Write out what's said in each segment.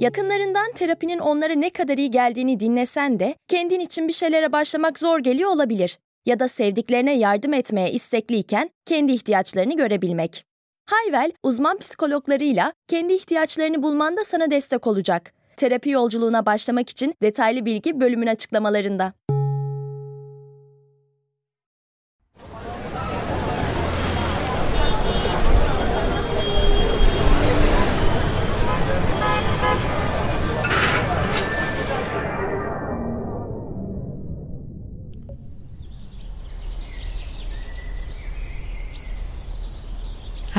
Yakınlarından terapinin onlara ne kadar iyi geldiğini dinlesen de kendin için bir şeylere başlamak zor geliyor olabilir. Ya da sevdiklerine yardım etmeye istekliyken kendi ihtiyaçlarını görebilmek. Hayvel, uzman psikologlarıyla kendi ihtiyaçlarını bulmanda sana destek olacak. Terapi yolculuğuna başlamak için detaylı bilgi bölümün açıklamalarında.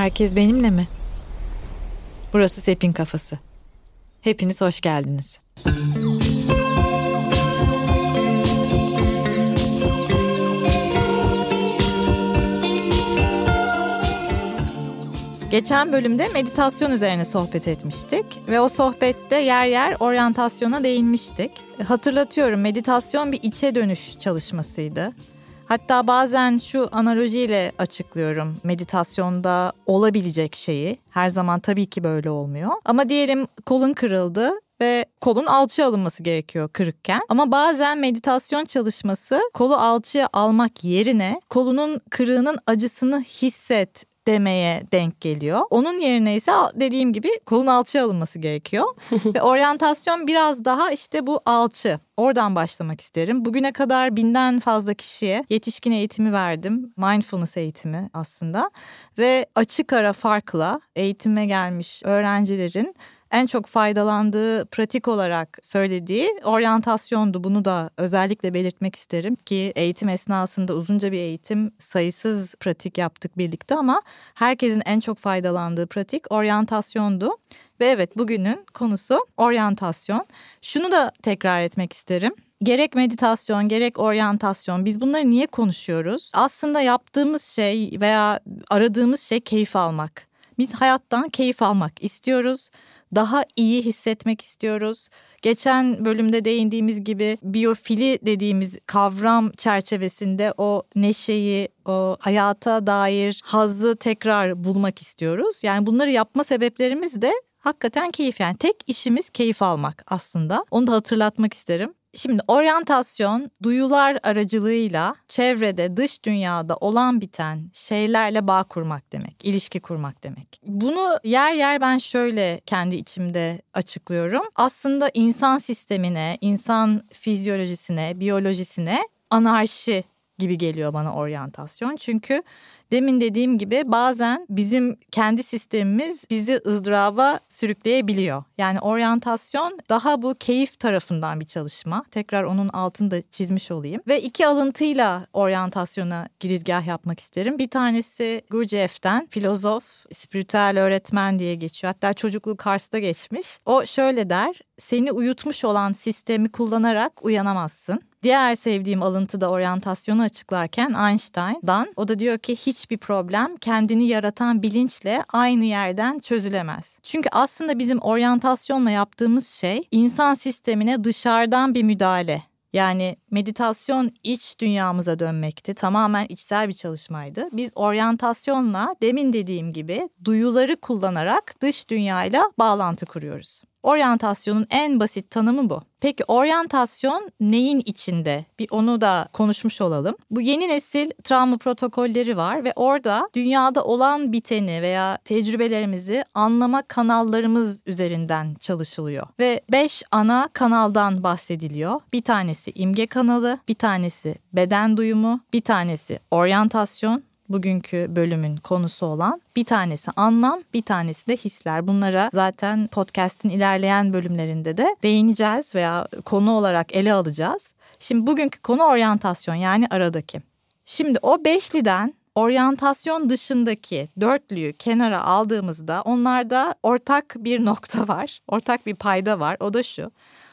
Herkes benimle mi? Burası Sepin Kafası. Hepiniz hoş geldiniz. Geçen bölümde meditasyon üzerine sohbet etmiştik ve o sohbette yer yer oryantasyona değinmiştik. Hatırlatıyorum meditasyon bir içe dönüş çalışmasıydı. Hatta bazen şu analojiyle açıklıyorum meditasyonda olabilecek şeyi. Her zaman tabii ki böyle olmuyor. Ama diyelim kolun kırıldı ve kolun alçıya alınması gerekiyor kırıkken. Ama bazen meditasyon çalışması kolu alçıya almak yerine kolunun kırığının acısını hisset demeye denk geliyor. Onun yerine ise dediğim gibi kolun alçıya alınması gerekiyor. Ve oryantasyon biraz daha işte bu alçı. Oradan başlamak isterim. Bugüne kadar binden fazla kişiye yetişkin eğitimi verdim. Mindfulness eğitimi aslında. Ve açık ara farkla eğitime gelmiş öğrencilerin en çok faydalandığı pratik olarak söylediği oryantasyondu. Bunu da özellikle belirtmek isterim ki eğitim esnasında uzunca bir eğitim sayısız pratik yaptık birlikte ama herkesin en çok faydalandığı pratik oryantasyondu. Ve evet bugünün konusu oryantasyon. Şunu da tekrar etmek isterim. Gerek meditasyon, gerek oryantasyon biz bunları niye konuşuyoruz? Aslında yaptığımız şey veya aradığımız şey keyif almak. Biz hayattan keyif almak istiyoruz daha iyi hissetmek istiyoruz. Geçen bölümde değindiğimiz gibi biyofili dediğimiz kavram çerçevesinde o neşeyi, o hayata dair hazzı tekrar bulmak istiyoruz. Yani bunları yapma sebeplerimiz de hakikaten keyif yani tek işimiz keyif almak aslında. Onu da hatırlatmak isterim. Şimdi oryantasyon duyular aracılığıyla çevrede, dış dünyada olan biten şeylerle bağ kurmak demek, ilişki kurmak demek. Bunu yer yer ben şöyle kendi içimde açıklıyorum. Aslında insan sistemine, insan fizyolojisine, biyolojisine anarşi gibi geliyor bana oryantasyon. Çünkü Demin dediğim gibi bazen bizim kendi sistemimiz bizi ızdıraba sürükleyebiliyor. Yani oryantasyon daha bu keyif tarafından bir çalışma. Tekrar onun altını da çizmiş olayım. Ve iki alıntıyla oryantasyona girizgah yapmak isterim. Bir tanesi Gurdjieff'ten filozof, spiritüel öğretmen diye geçiyor. Hatta çocukluğu Kars'ta geçmiş. O şöyle der, seni uyutmuş olan sistemi kullanarak uyanamazsın. Diğer sevdiğim alıntı da oryantasyonu açıklarken Einstein'dan o da diyor ki hiçbir problem kendini yaratan bilinçle aynı yerden çözülemez. Çünkü aslında bizim oryantasyonla yaptığımız şey insan sistemine dışarıdan bir müdahale. Yani meditasyon iç dünyamıza dönmekti. Tamamen içsel bir çalışmaydı. Biz oryantasyonla demin dediğim gibi duyuları kullanarak dış dünyayla bağlantı kuruyoruz. Oryantasyonun en basit tanımı bu. Peki oryantasyon neyin içinde? Bir onu da konuşmuş olalım. Bu yeni nesil travma protokolleri var ve orada dünyada olan biteni veya tecrübelerimizi anlama kanallarımız üzerinden çalışılıyor. Ve beş ana kanaldan bahsediliyor. Bir tanesi imge kanalı, bir tanesi beden duyumu, bir tanesi oryantasyon, bugünkü bölümün konusu olan. Bir tanesi anlam, bir tanesi de hisler. Bunlara zaten podcast'in ilerleyen bölümlerinde de değineceğiz veya konu olarak ele alacağız. Şimdi bugünkü konu oryantasyon yani aradaki. Şimdi o beşliden oryantasyon dışındaki dörtlüyü kenara aldığımızda onlarda ortak bir nokta var. Ortak bir payda var. O da şu.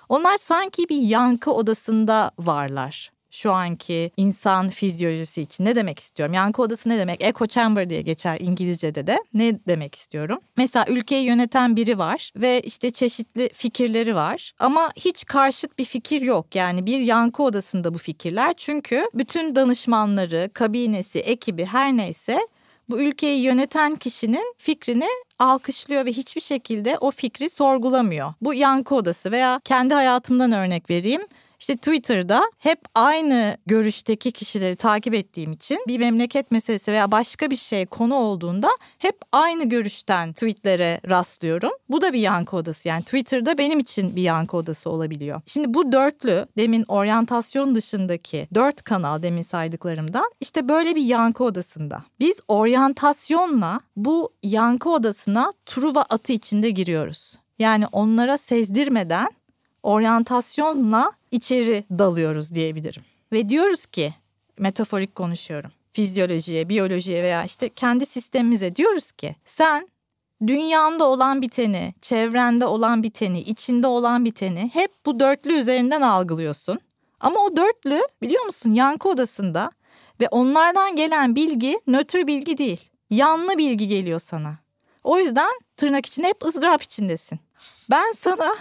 Onlar sanki bir yankı odasında varlar şu anki insan fizyolojisi için ne demek istiyorum? Yankı odası ne demek? Echo chamber diye geçer İngilizce'de de. Ne demek istiyorum? Mesela ülkeyi yöneten biri var ve işte çeşitli fikirleri var ama hiç karşıt bir fikir yok. Yani bir yankı odasında bu fikirler. Çünkü bütün danışmanları, kabinesi, ekibi her neyse bu ülkeyi yöneten kişinin fikrini alkışlıyor ve hiçbir şekilde o fikri sorgulamıyor. Bu yankı odası veya kendi hayatımdan örnek vereyim. İşte Twitter'da hep aynı görüşteki kişileri takip ettiğim için bir memleket meselesi veya başka bir şey konu olduğunda hep aynı görüşten tweetlere rastlıyorum. Bu da bir yankı odası yani Twitter'da benim için bir yankı odası olabiliyor. Şimdi bu dörtlü demin oryantasyon dışındaki dört kanal demin saydıklarımdan işte böyle bir yankı odasında. Biz oryantasyonla bu yankı odasına Truva atı içinde giriyoruz. Yani onlara sezdirmeden oryantasyonla içeri dalıyoruz diyebilirim. Ve diyoruz ki metaforik konuşuyorum. Fizyolojiye, biyolojiye veya işte kendi sistemimize diyoruz ki sen dünyanda olan biteni, çevrende olan biteni, içinde olan biteni hep bu dörtlü üzerinden algılıyorsun. Ama o dörtlü biliyor musun yankı odasında ve onlardan gelen bilgi nötr bilgi değil. Yanlı bilgi geliyor sana. O yüzden tırnak içinde hep ızdırap içindesin. Ben sana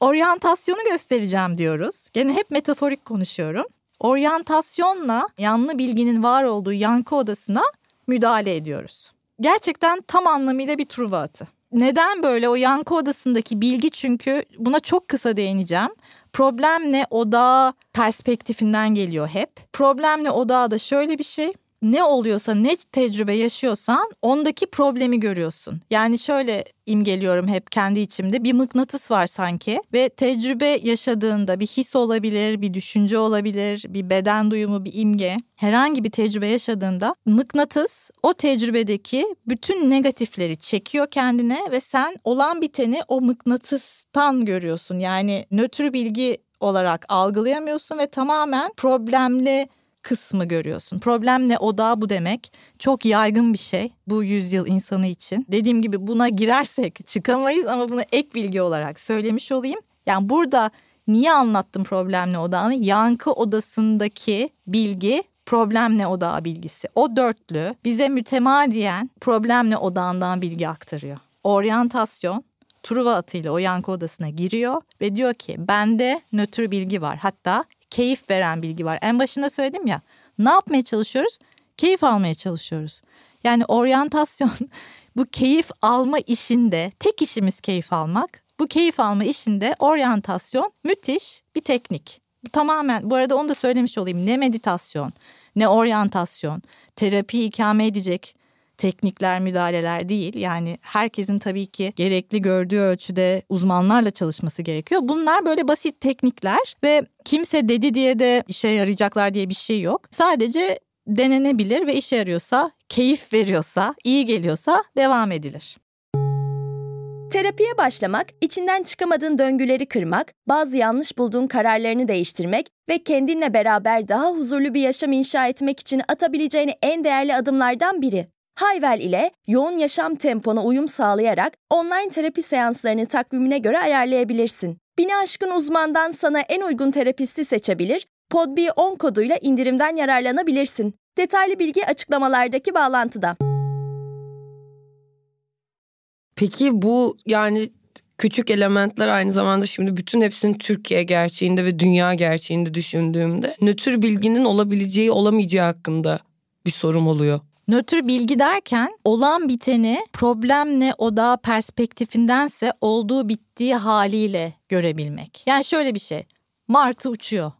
oryantasyonu göstereceğim diyoruz. Gene hep metaforik konuşuyorum. Oryantasyonla yanlı bilginin var olduğu yankı odasına müdahale ediyoruz. Gerçekten tam anlamıyla bir truva atı. Neden böyle o yankı odasındaki bilgi çünkü buna çok kısa değineceğim. Problemle odağı perspektifinden geliyor hep. Problemle odağı da şöyle bir şey ne oluyorsa ne tecrübe yaşıyorsan ondaki problemi görüyorsun. Yani şöyle imgeliyorum hep kendi içimde bir mıknatıs var sanki ve tecrübe yaşadığında bir his olabilir, bir düşünce olabilir, bir beden duyumu, bir imge. Herhangi bir tecrübe yaşadığında mıknatıs o tecrübedeki bütün negatifleri çekiyor kendine ve sen olan biteni o mıknatıstan görüyorsun. Yani nötr bilgi olarak algılayamıyorsun ve tamamen problemli kısmı görüyorsun. Problem ne o da bu demek. Çok yaygın bir şey bu yüzyıl insanı için. Dediğim gibi buna girersek çıkamayız ama bunu ek bilgi olarak söylemiş olayım. Yani burada niye anlattım problemle odağını? Yankı odasındaki bilgi problemle odağı bilgisi. O dörtlü bize mütemadiyen problemle odağından bilgi aktarıyor. Oryantasyon Truva atıyla o yankı odasına giriyor ve diyor ki bende nötr bilgi var. Hatta keyif veren bilgi var. En başında söyledim ya ne yapmaya çalışıyoruz? Keyif almaya çalışıyoruz. Yani oryantasyon bu keyif alma işinde tek işimiz keyif almak. Bu keyif alma işinde oryantasyon müthiş bir teknik. Bu tamamen bu arada onu da söylemiş olayım. Ne meditasyon, ne oryantasyon, terapi ikame edecek teknikler, müdahaleler değil. Yani herkesin tabii ki gerekli gördüğü ölçüde uzmanlarla çalışması gerekiyor. Bunlar böyle basit teknikler ve kimse dedi diye de işe yarayacaklar diye bir şey yok. Sadece denenebilir ve işe yarıyorsa, keyif veriyorsa, iyi geliyorsa devam edilir. Terapiye başlamak, içinden çıkamadığın döngüleri kırmak, bazı yanlış bulduğun kararlarını değiştirmek ve kendinle beraber daha huzurlu bir yaşam inşa etmek için atabileceğin en değerli adımlardan biri. Hayvel ile yoğun yaşam tempona uyum sağlayarak online terapi seanslarını takvimine göre ayarlayabilirsin. Bini aşkın uzmandan sana en uygun terapisti seçebilir, podb10 koduyla indirimden yararlanabilirsin. Detaylı bilgi açıklamalardaki bağlantıda. Peki bu yani küçük elementler aynı zamanda şimdi bütün hepsini Türkiye gerçeğinde ve dünya gerçeğinde düşündüğümde nötr bilginin olabileceği olamayacağı hakkında bir sorum oluyor. Nötr bilgi derken olan biteni problem ne odağı perspektifindense olduğu bittiği haliyle görebilmek. Yani şöyle bir şey. Martı uçuyor.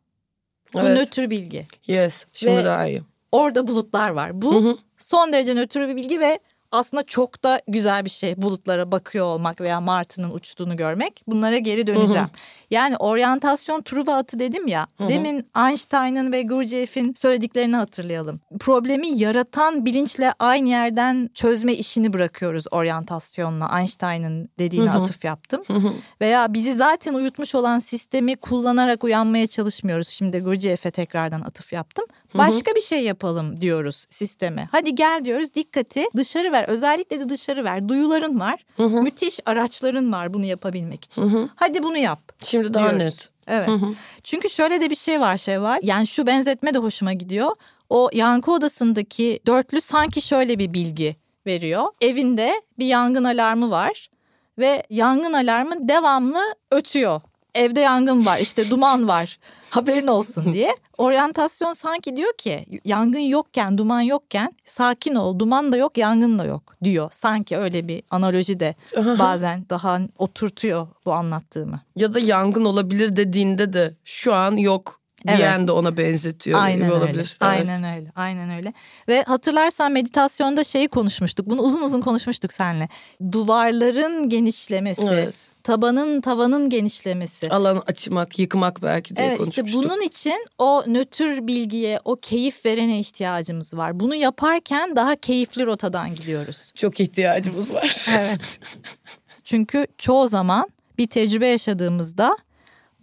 Bu evet. nötr bilgi. Yes. Şimdi ve daha iyi. Orada bulutlar var. Bu hı hı. son derece nötr bir bilgi ve aslında çok da güzel bir şey bulutlara bakıyor olmak veya martının uçtuğunu görmek. Bunlara geri döneceğim. Hı hı. Yani oryantasyon Truva atı dedim ya. Hı hı. Demin Einstein'ın ve Gurdjieff'in söylediklerini hatırlayalım. Problemi yaratan bilinçle aynı yerden çözme işini bırakıyoruz oryantasyonla. Einstein'ın dediğine hı hı. atıf yaptım. Hı hı. Veya bizi zaten uyutmuş olan sistemi kullanarak uyanmaya çalışmıyoruz. Şimdi Gurdjieff'e tekrardan atıf yaptım. Başka bir şey yapalım diyoruz sisteme. Hadi gel diyoruz dikkati dışarı ver. Özellikle de dışarı ver. Duyuların var. Hı hı. Müthiş araçların var bunu yapabilmek için. Hı hı. Hadi bunu yap. Şimdi daha diyoruz. net. Evet. Hı hı. Çünkü şöyle de bir şey var şey var. Yani şu benzetme de hoşuma gidiyor. O yankı odasındaki dörtlü sanki şöyle bir bilgi veriyor. Evinde bir yangın alarmı var ve yangın alarmı devamlı ötüyor evde yangın var işte duman var haberin olsun diye. Oryantasyon sanki diyor ki yangın yokken duman yokken sakin ol duman da yok yangın da yok diyor. Sanki öyle bir analoji de bazen daha oturtuyor bu anlattığımı. Ya da yangın olabilir dediğinde de şu an yok diyen evet. de ona benzetiyor. Aynen öyle. Evet. Aynen öyle. Aynen öyle. Ve hatırlarsan meditasyonda şeyi konuşmuştuk. Bunu uzun uzun konuşmuştuk seninle. Duvarların genişlemesi. Evet tabanın tavanın genişlemesi. Alan açmak, yıkmak belki diye evet, konuşmuştuk. İşte bunun için o nötr bilgiye, o keyif verene ihtiyacımız var. Bunu yaparken daha keyifli rotadan gidiyoruz. Çok ihtiyacımız var. evet. Çünkü çoğu zaman bir tecrübe yaşadığımızda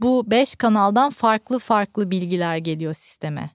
bu beş kanaldan farklı farklı bilgiler geliyor sisteme.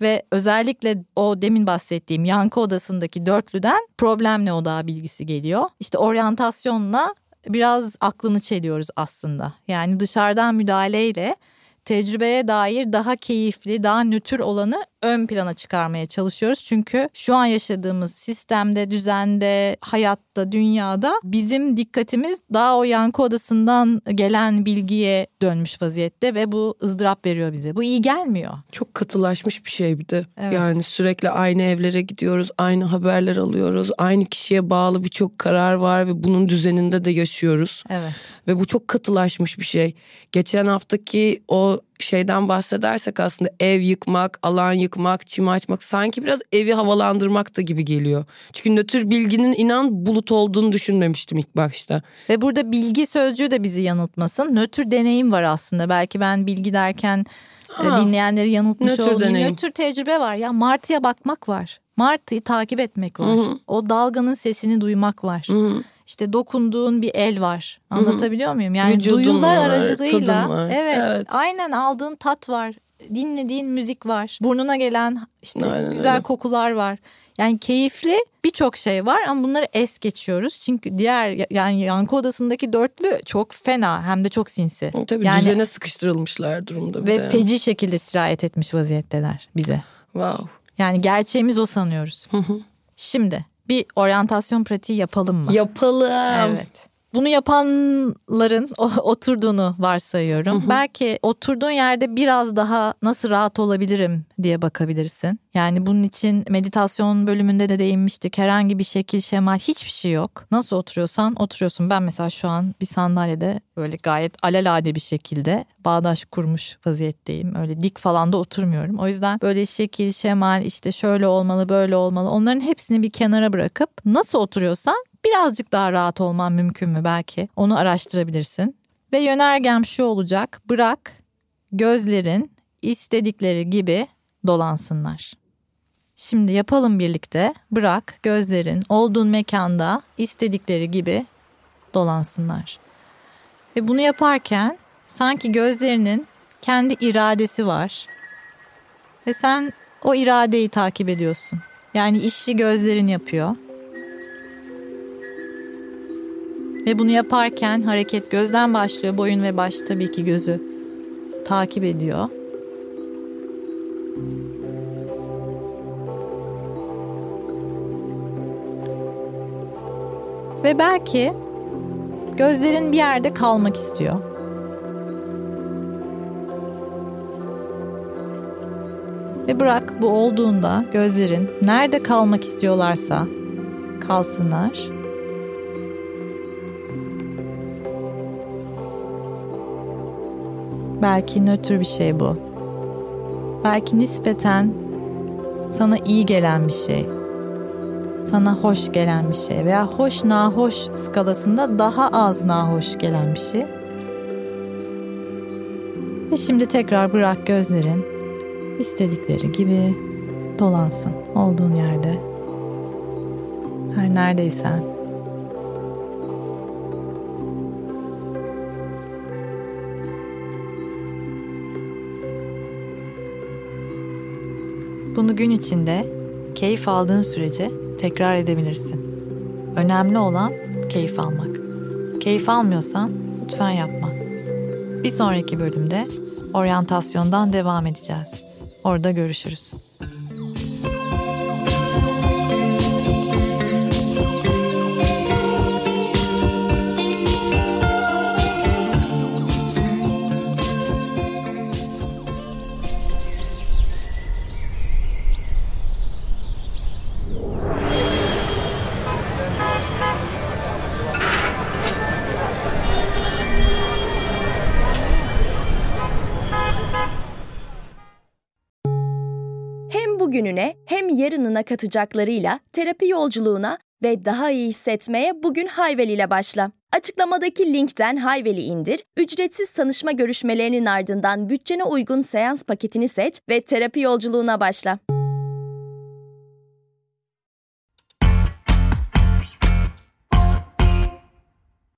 Ve özellikle o demin bahsettiğim yankı odasındaki dörtlüden problemle odağı bilgisi geliyor. İşte oryantasyonla biraz aklını çeliyoruz aslında. Yani dışarıdan müdahaleyle tecrübeye dair daha keyifli, daha nötr olanı ön plana çıkarmaya çalışıyoruz. Çünkü şu an yaşadığımız sistemde, düzende, hayatta, dünyada bizim dikkatimiz daha o yankı odasından gelen bilgiye dönmüş vaziyette ve bu ızdırap veriyor bize. Bu iyi gelmiyor. Çok katılaşmış bir şey bir de. Evet. Yani sürekli aynı evlere gidiyoruz, aynı haberler alıyoruz, aynı kişiye bağlı birçok karar var ve bunun düzeninde de yaşıyoruz. Evet. Ve bu çok katılaşmış bir şey. Geçen haftaki o şeyden bahsedersek aslında ev yıkmak, alan yıkmak, çim açmak sanki biraz evi havalandırmak da gibi geliyor. Çünkü nötr bilginin inan bulut olduğunu düşünmemiştim ilk başta. Ve burada bilgi sözcüğü de bizi yanıltmasın. Nötr deneyim var aslında. Belki ben bilgi derken e, ha, dinleyenleri yanıltmış nötr olayım. Deneyim. Nötr tecrübe var ya Martı'ya bakmak var. Martı'yı takip etmek var. Hı-hı. O dalganın sesini duymak var. Hı-hı işte dokunduğun bir el var. Anlatabiliyor muyum? Yani Vücudun duyular var, aracılığıyla var. Evet, evet aynen aldığın tat var. Dinlediğin müzik var. Burnuna gelen işte aynen güzel öyle. kokular var. Yani keyifli birçok şey var ama bunları es geçiyoruz. Çünkü diğer yani yankı odasındaki dörtlü çok fena hem de çok sinsi. Tabii yani, düzene sıkıştırılmışlar durumda. Ve de. feci şekilde sirayet etmiş vaziyetteler bize. Wow. Yani gerçeğimiz o sanıyoruz. Şimdi bir oryantasyon pratiği yapalım mı? Yapalım. Evet. Bunu yapanların oturduğunu varsayıyorum. Hı hı. Belki oturduğun yerde biraz daha nasıl rahat olabilirim diye bakabilirsin. Yani bunun için meditasyon bölümünde de değinmiştik. Herhangi bir şekil, şemal hiçbir şey yok. Nasıl oturuyorsan oturuyorsun. Ben mesela şu an bir sandalyede böyle gayet alelade bir şekilde bağdaş kurmuş vaziyetteyim. Öyle dik falan da oturmuyorum. O yüzden böyle şekil, şemal işte şöyle olmalı, böyle olmalı. Onların hepsini bir kenara bırakıp nasıl oturuyorsan birazcık daha rahat olman mümkün mü belki? Onu araştırabilirsin. Ve yönergem şu olacak. Bırak gözlerin istedikleri gibi dolansınlar. Şimdi yapalım birlikte. Bırak gözlerin olduğun mekanda istedikleri gibi dolansınlar. Ve bunu yaparken sanki gözlerinin kendi iradesi var. Ve sen o iradeyi takip ediyorsun. Yani işi gözlerin yapıyor. Ve bunu yaparken hareket gözden başlıyor. Boyun ve baş tabii ki gözü takip ediyor. Ve belki gözlerin bir yerde kalmak istiyor. Ve bırak bu olduğunda gözlerin nerede kalmak istiyorlarsa kalsınlar. Belki nötr bir şey bu. Belki nispeten sana iyi gelen bir şey. Sana hoş gelen bir şey veya hoş nahoş skalasında daha az nahoş gelen bir şey. Ve şimdi tekrar bırak gözlerin istedikleri gibi dolansın olduğun yerde. Her neredeysen Bunu gün içinde keyif aldığın sürece tekrar edebilirsin. Önemli olan keyif almak. Keyif almıyorsan lütfen yapma. Bir sonraki bölümde oryantasyondan devam edeceğiz. Orada görüşürüz. Bugününe hem yarınına katacaklarıyla terapi yolculuğuna ve daha iyi hissetmeye bugün Hayvel ile başla. Açıklamadaki linkten Hayvel'i indir, ücretsiz tanışma görüşmelerinin ardından bütçene uygun seans paketini seç ve terapi yolculuğuna başla.